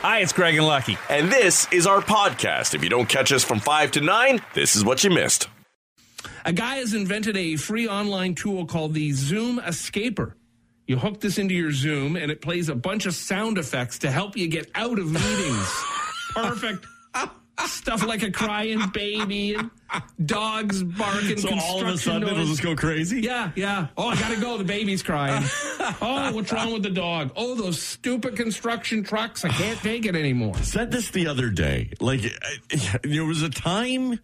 Hi, it's Greg and Lucky. And this is our podcast. If you don't catch us from 5 to 9, this is what you missed. A guy has invented a free online tool called the Zoom Escaper. You hook this into your Zoom and it plays a bunch of sound effects to help you get out of meetings. Perfect. Stuff like a crying baby and dogs barking. So all of a sudden it'll just go crazy? Yeah, yeah. Oh, I gotta go. The baby's crying. Oh, what's wrong with the dog? Oh, those stupid construction trucks. I can't take it anymore. Said this the other day. Like, uh, there was a time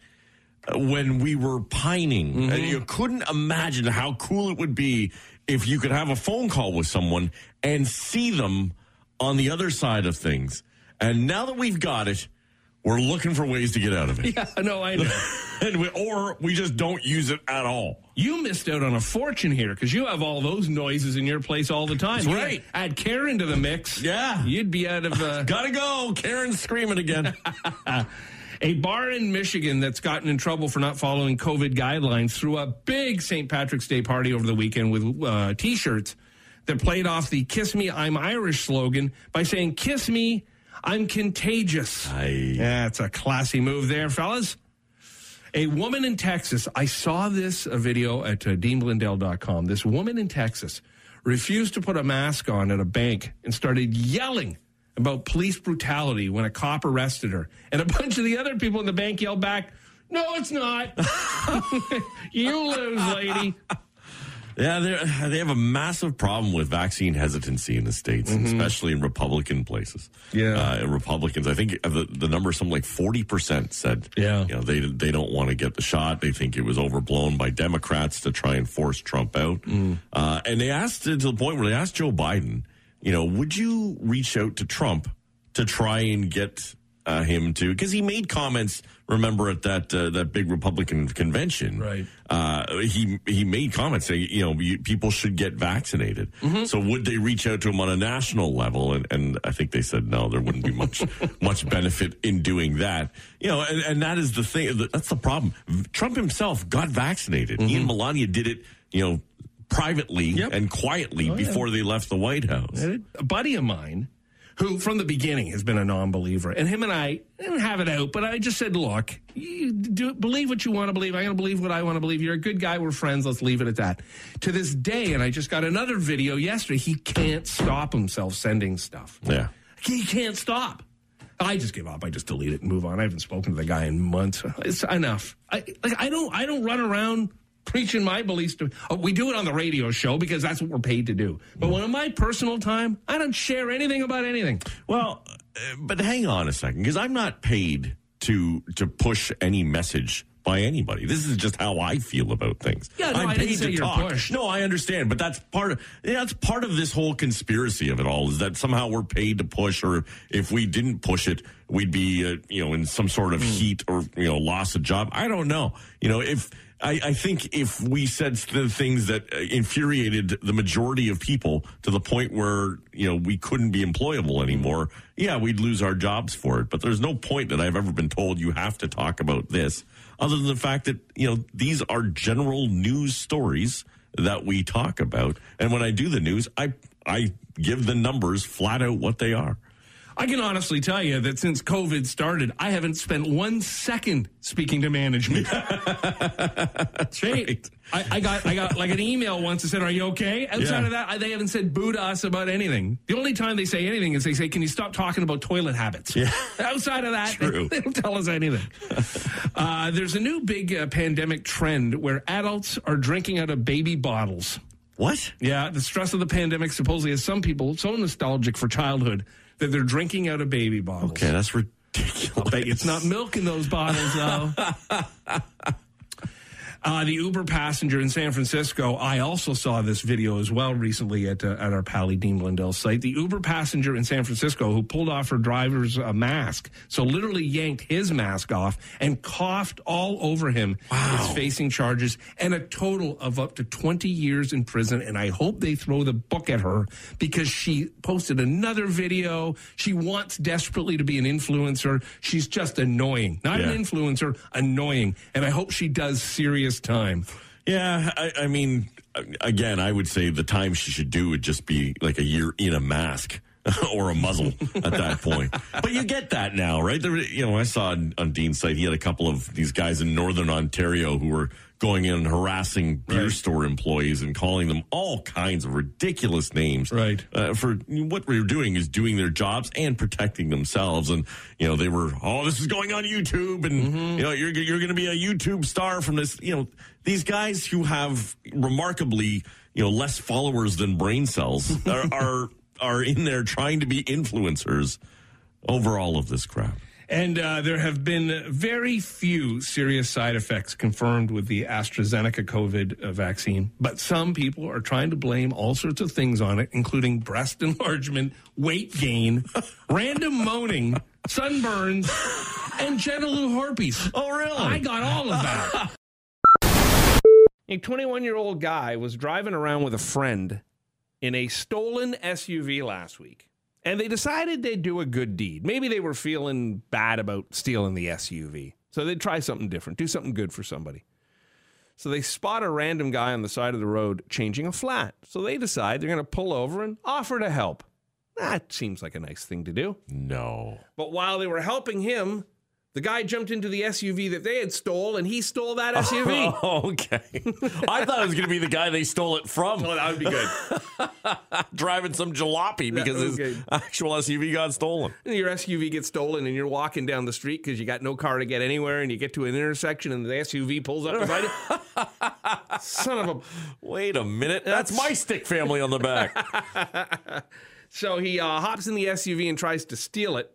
when we were pining, and you couldn't imagine how cool it would be if you could have a phone call with someone and see them on the other side of things. And now that we've got it, we're looking for ways to get out of it. Yeah, no, I know. and we, or we just don't use it at all. You missed out on a fortune here because you have all those noises in your place all the time. That's You right. Add Karen to the mix. Yeah. You'd be out of. Uh, Gotta go. Karen's screaming again. A bar in Michigan that's gotten in trouble for not following COVID guidelines threw a big St. Patrick's Day party over the weekend with uh, t shirts that played off the Kiss Me, I'm Irish slogan by saying, Kiss me, I'm contagious. Aye. Yeah, it's a classy move there, fellas. A woman in Texas, I saw this a video at uh, deanblundell.com. This woman in Texas refused to put a mask on at a bank and started yelling about police brutality when a cop arrested her. And a bunch of the other people in the bank yelled back, No, it's not. you lose, lady. Yeah, they're- have a massive problem with vaccine hesitancy in the states, and especially in Republican places. Yeah. uh, Republicans. I think the the number is something like forty percent said. Yeah. you know they they don't want to get the shot. They think it was overblown by Democrats to try and force Trump out. Uh, and they asked to the point where they asked Joe Biden, you know, would you reach out to Trump to try and get uh, him to because he made comments. Remember at that uh, that big Republican convention, Right. uh, he he made comments saying, you know, you, people should get vaccinated. So would they reach out to him on a national level? And, and I think they said no, there wouldn't be much much benefit in doing that. You know, and, and that is the thing. That's the problem. Trump himself got vaccinated. He and Melania did it. You know. Privately Yep. and quietly before they left the White House. A buddy of mine who from the beginning has been a non-believer and him and I didn't have it out, but I just said, look, you do believe what you want to believe. I'm going to believe what I want to believe. You're a good guy. We're friends. Let's leave it at that. To this day, and I just got another video yesterday. He can't stop himself sending stuff. Yeah. He can't stop. I just give up. I just delete it and move on. I haven't spoken to the guy in months. It's enough. I like. I don't. I don't run around preaching my beliefs to. Oh, we do it on the radio show because that's what we're paid to do. But when in my personal time, I don't share anything about anything. Well, uh, but hang on a second, because I'm not paid to to push any message by anybody. This is just how I feel about things. Yeah, no, I'm I paid to talk. pushed. No, I understand, but that's part of yeah, that's part of this whole conspiracy of it all. Is that somehow we're paid to push, or if we didn't push it, we'd be uh, you know in some sort of Hmm. heat or you know loss of job. I don't know. You know if. I, I think if we said the things that uh, infuriated the majority of people to the point where you know we couldn't be employable anymore, yeah, we'd lose our jobs for it. But there's no point that I've ever been told you have to talk about this, other than the fact that you know these are general news stories that we talk about. And when I do the news, I I give the numbers flat out what they are. I can honestly tell you that since COVID started, I haven't spent one second speaking to management. That's They- I, I got I got like an email once that said, "Are you okay?" Outside Yeah. of that, I- they haven't said boo to us about anything. The only time they say anything is they say, "Can you stop talking about toilet habits?" Yeah. Outside of that, they, they don't tell us anything. uh, there's a new big uh, pandemic trend where adults are drinking out of baby bottles. What? Yeah, the stress of the pandemic supposedly has some people so nostalgic for childhood that they're drinking out of baby bottles. Okay, that's ridiculous. Bet you it's not milk in those bottles, though. Uh, the Uber passenger in San Francisco. I also saw this video as well recently at uh, at our Pally Dean Blundell site. The Uber passenger in San Francisco who pulled off her driver's uh, mask, so literally yanked his mask off and coughed all over him. wow. Is facing charges and a total of up to twenty years in prison. And I hope they throw the book at her because she posted another video. She wants desperately to be an influencer. She's just annoying, not Yeah. an influencer, annoying. And I hope she does serious time. Yeah, I, I mean, again, I would say the time she should do would just be like a year in a mask. or a muzzle at that point. But you get that now, right? There, you know, I saw on, on Dean's site he had a couple of these guys in Northern Ontario who were going in and harassing beer Right. store employees and calling them all kinds of ridiculous names. Right. Uh, for what we're doing is doing their jobs and protecting themselves. And you know, they were, oh, this is going on YouTube, and you know, you're you're going to be a YouTube star from this. You know, these guys who have remarkably, you know, less followers than brain cells are are, are in there trying to be influencers over all of this crap. And uh, there have been very few serious side effects confirmed with the AstraZeneca COVID uh, vaccine, but some people are trying to blame all sorts of things on it, including breast enlargement, weight gain, random moaning, sunburns, and genital herpes. Oh, really? I got all of that. A 21 year old guy was driving around with a friend in a stolen SUV last week. And they decided they'd do a good deed. Maybe they were feeling bad about stealing the SUV. So they'd try something different, do something good for somebody. So they spot a random guy on the side of the road changing a flat. So they decide they're going to pull over and offer to help. That seems like a nice thing to do. No. But while they were helping him, the guy jumped into the SUV that they had stole, and he stole that SUV. Oh, okay. I thought it was going to be the guy they stole it from. Oh, that would be good. driving some jalopy because his okay. actual SUV got stolen. Your SUV gets stolen, and you're walking down the street because you got no car to get anywhere, and you get to an intersection, and the SUV pulls up beside you. Son of a! Wait a minute. That's, my stick family on the back. So he uh, hops in the SUV and tries to steal it.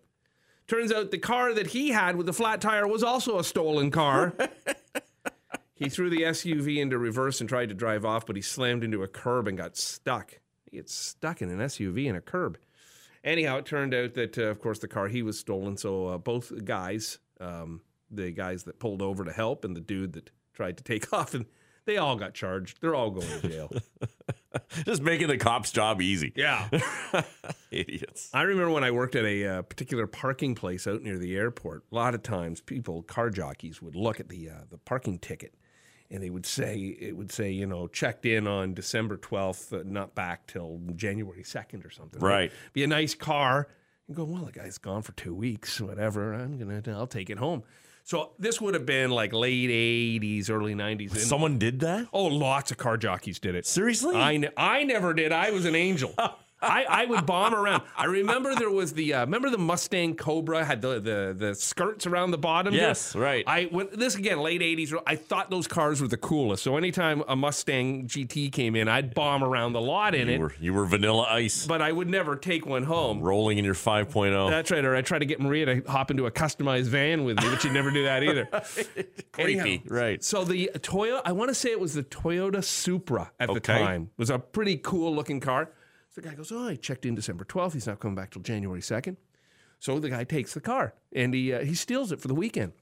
Turns out the car that he had with the flat tire was also a stolen car. he threw the SUV into reverse and tried to drive off, but he slammed into a curb and got stuck. He gets stuck in an SUV and a curb. Anyhow, it turned out that, uh, of course, the car he was stolen. So uh, both guys, um, the guys that pulled over to help and the dude that tried to take off, and they all got charged. They're all going to jail. Just making the cop's job easy. yeah. Idiots. I remember when I worked at a uh, particular parking place out near the airport. A lot of times, people, car jockeys, would look at the uh, the parking ticket, and they would say it would say, you know, checked in on December twelfth, uh, not back till January second or something. Right. Be a nice car. And go, well, the guy's gone for two weeks, whatever. I'm gonna, I'll take it home. So this would have been like late '80s, early '90s. And- Someone did that? oh, lots of car jockeys did it. Seriously? I, ne- I never did. I was an angel. I, I would bomb around. I remember there was the uh, remember the Mustang Cobra had the, the the skirts around the bottom. Yes, right. I when, this again late eighties. I thought those cars were the coolest. So anytime a Mustang GT came in, I'd bomb around the lot in you it. were you were vanilla ice But I would never take one home. rolling in your 5.0. That's right. Or I tried to get Maria to hop into a customized van with me, but she'd never do that either. Creepy. Anyhow, Right. So the Toyota, I want to say it was the Toyota Supra at the time. It was a pretty cool looking car. So the guy goes, "Oh, I checked in December 12th. He's not coming back till January 2nd." So the guy takes the car and he uh, he steals it for the weekend.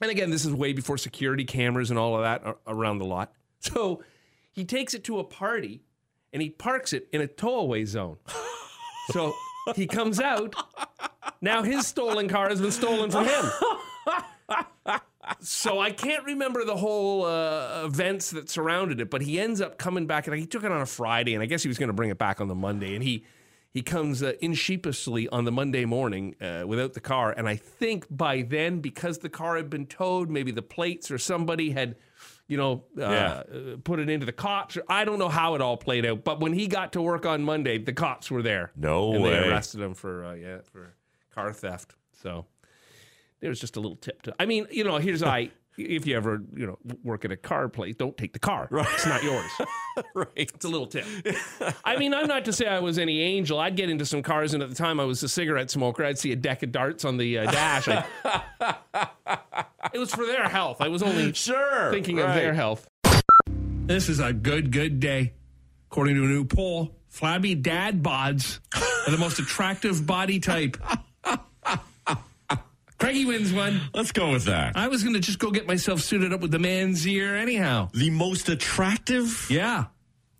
And again, this is way before security cameras and all of that around the lot. So he takes it to a party and he parks it in a towaway zone. So he comes out. Now his stolen car has been stolen from him. So I can't remember the whole uh, events that surrounded it, but he ends up coming back, and he took it on a Friday, and I guess he was going to bring it back on the Monday, and he he comes uh, in sheepishly on the Monday morning uh, without the car, and I think by then, because the car had been towed, maybe the plates or somebody had, you know, uh, Yeah. uh, put it into the cops. Or, I don't know how it all played out, but when he got to work on Monday, the cops were there. No and way. they arrested him for uh, yeah for car theft. So there's just a little tip to. I mean, you know, here's I. If you ever, you know, work at a car place, don't take the car. Right. It's not yours. right. It's a little tip. I mean, I'm not to say I was any angel. I'd get into some cars, and at the time I was a cigarette smoker. I'd see a deck of darts on the uh, dash. I- it was for their health. I was only Sure. thinking of their health. This is a good, good day. According to a new poll, flabby dad bods are the most attractive body type. Craigie wins one. Let's go with that. I was going to just go get myself suited up with the man's ear anyhow. The most attractive? Yeah.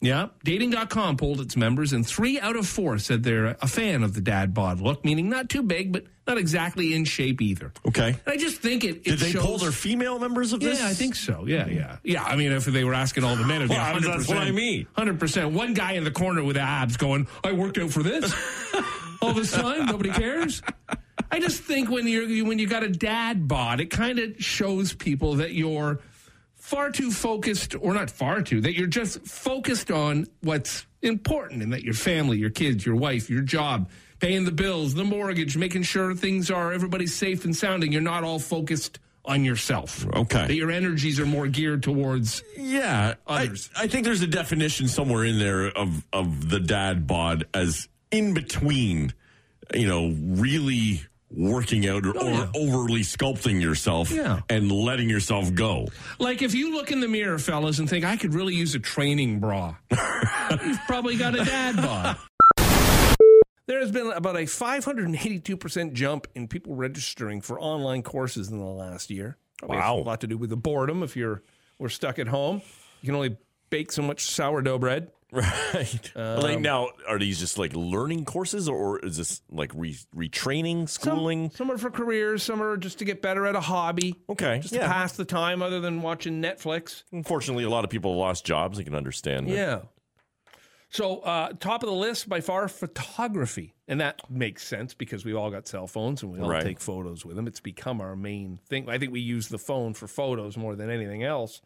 Yeah. Dating.com polled its members, and three out of four said they're a fan of the dad bod look, meaning not too big, but not exactly in shape either. Okay. And I just think it, it Did they shows, pull their female members of this? Yeah, I think so. Yeah, yeah. Yeah, I mean, if they were asking all the men, it'd be Well, 100%. that's what I mean. 100%. One guy in the corner with abs going, I worked out for this. all this time. Nobody cares. I just think when you're when you got a dad bod, it kind of shows people that you're far too focused, or not far too, that you're just focused on what's important, and that your family, your kids, your wife, your job, paying the bills, the mortgage, making sure things are everybody's safe and sounding. You're not all focused on yourself. Okay. That your energies are more geared towards Yeah, Others. I, I think there's a definition somewhere in there of of the dad bod as in between, you know, really working out or, Oh, or yeah. overly sculpting yourself Yeah. and letting yourself go. Like if you look in the mirror, fellas, and think I could really use a training bra, you've probably got a dad bod. There has been about a 582% jump in people registering for online courses in the last year. Probably Wow. a lot to do with the boredom. If you're we're stuck at home, you can only bake so much sourdough bread. Right. Um, like now, are these just like learning courses, or is this like re- retraining, schooling? Some are for careers, some are just to get better at a hobby. Okay, Just yeah. to pass the time other than watching Netflix. Unfortunately, a lot of people have lost jobs. I can understand. that. Yeah. So, uh, top of the list by far, photography. And that makes sense because we've all got cell phones and we all Right. take photos with them. It's become our main thing. I think we use the phone for photos more than anything else.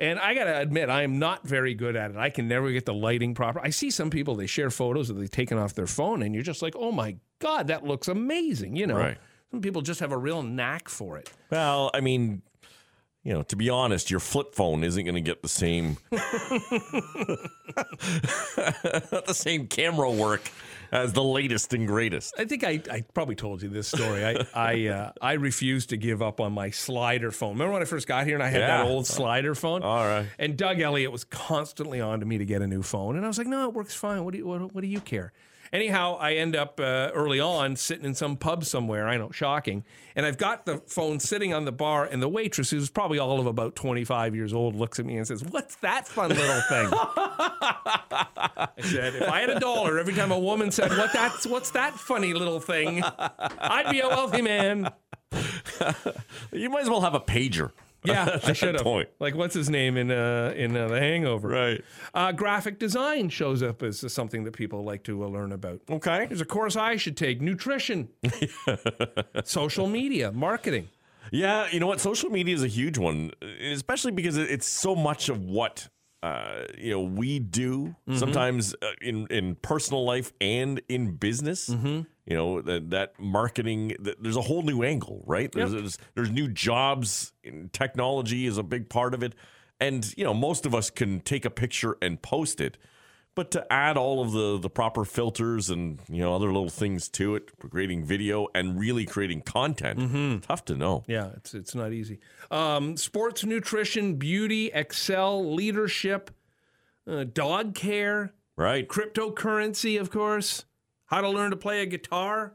And I got to admit, I am not very good at it. I can never get the lighting proper. I see some people, they share photos that they've taken off their phone, and you're just like, oh my God, that looks amazing. You know, Right. some people just have a real knack for it. Well, I mean, you know, to be honest, your flip phone isn't going to get the same not the same camera work as the latest and greatest. I think I, I probably told you this story. I I uh, I refused to give up on my slider phone. Remember when I first got here and I had that old slider phone? All right. And Doug Elliott was constantly on to me to get a new phone, and I was like, "No, it works fine. What do you what, what do you care?" Anyhow, I end up uh, early on sitting in some pub somewhere. I know, shocking. And I've got the phone sitting on the bar, and the waitress, who's probably all of about twenty five years old, looks at me and says, "What's that fun little thing?" I said, "If I had a dollar every time a woman said, what that's what's that funny little thing, I'd be a wealthy man." You might as well have a pager. Yeah, I should have. point. Like, what's his name in uh, in uh, The Hangover? Right. Uh, graphic design shows up as something that people like to uh, learn about. Okay. There's a course I should take: nutrition, social media, marketing. Yeah, you know what? Social media is a huge one, especially because it- it's so much of what uh, you know we do. Sometimes uh, in in personal life and in business. You know that that marketing. th- There's a whole new angle, right? There's, there's there's new jobs. Technology is a big part of it, and you know most of us can take a picture and post it. But to add all of the the proper filters and you know other little things to it, creating video and really creating content, tough to know. Yeah, it's it's not easy. Um, sports nutrition, beauty, Excel, leadership, uh, dog care, Right. cryptocurrency, of course, how to learn to play a guitar,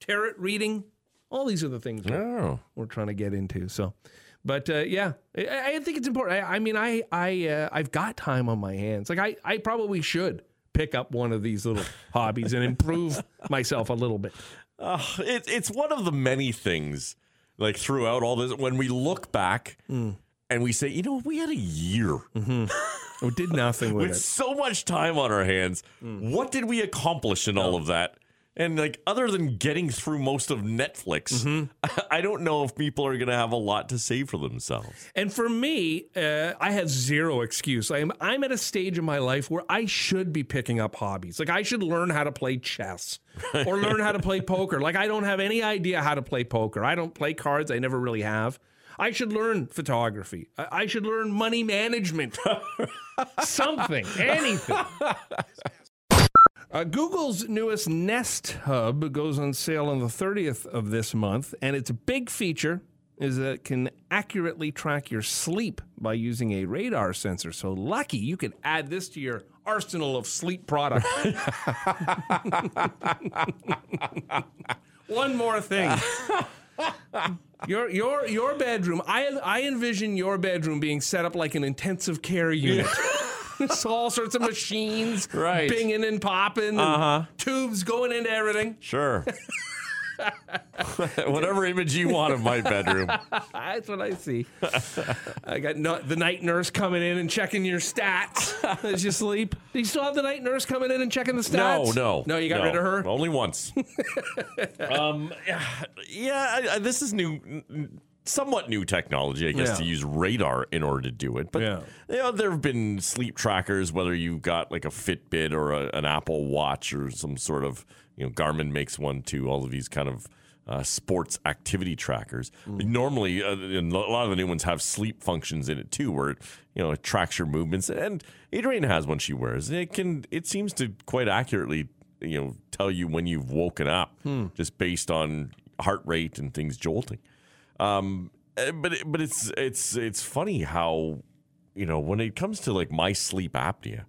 tarot reading. All these are the things we're, Oh. we're trying to get into. So, but uh, yeah, I, I think it's important. I, I mean, I I uh, I've got time on my hands. Like I I probably should pick up one of these little hobbies and improve myself a little bit. Uh, it, it's one of the many things, like throughout all this, when we look back and we say, you know, we had a year We did nothing with with it. so much time on our hands. Mm. What did we accomplish in all of that? And like, other than getting through most of Netflix, I don't know if people are going to have a lot to say for themselves. And for me, uh, I have zero excuse. I'm I'm at a stage in my life where I should be picking up hobbies. Like I should learn how to play chess or learn how to play poker. Like I don't have any idea how to play poker. I don't play cards. I never really have. I should learn photography. I, I should learn money management. Something, anything. Uh, Google's newest Nest Hub goes on sale on the 30th of this month, and its big feature is that it can accurately track your sleep by using a radar sensor. So lucky you could add this to your arsenal of sleep products. One more thing. Your your your bedroom. I I envision your bedroom being set up like an intensive care unit. so all sorts of machines, Right. binging and popping, uh-huh. tubes going into everything. Sure. Whatever image you want of my bedroom. That's what I see. I got no, the night nurse coming in and checking your stats as you sleep. Do you still have the night nurse coming in and checking the stats? no, no. No, you got no. rid of her. only once. um, yeah, I, I, this is new, n- somewhat new technology, I guess, Yeah. to use radar in order to do it. But Yeah. you know, there have been sleep trackers, whether you've got like a Fitbit or a, an Apple Watch or some sort of, you know, Garmin makes one too. All of these kind of uh, sports activity trackers. Normally, uh, a lot of the new ones have sleep functions in it too, where you know it tracks your movements. And Adrienne has one she wears. It can. It seems to quite accurately, you know, tell you when you've woken up, just based on heart rate and things jolting. Um, eh, but it- but it's it's it's funny how you know when it comes to like my sleep apnea,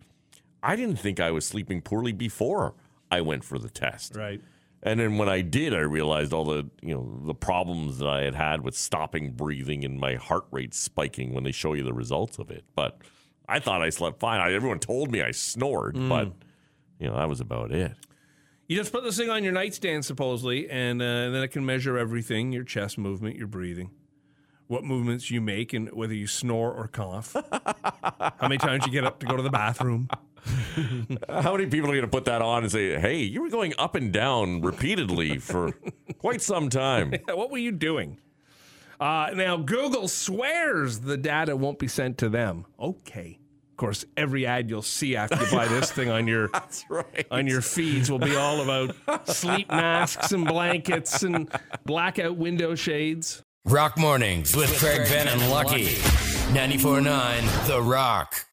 I didn't think I was sleeping poorly before I went for the test. Right. And then when I did, I realized all the you know the problems that I had had with stopping breathing and my heart rate spiking when they show you the results of it. But I thought I slept fine. I, everyone told me I snored, but you know that was about it. You just put this thing on your nightstand, supposedly, and uh, then it can measure everything your chest movement, your breathing, what movements you make, and whether you snore or cough, how many times you get up to go to the bathroom. How many people are going to put that on and say, "Hey, you were going up and down repeatedly for quite some time"? what were you doing? Uh, now, Google swears the data won't be sent to them. Okay. Of course, every ad you'll see after you buy this thing on your That's right. on your feeds will be all about sleep masks and blankets and blackout window shades. Rock Mornings with Craig Ben and Lucky. 94.9 The Rock.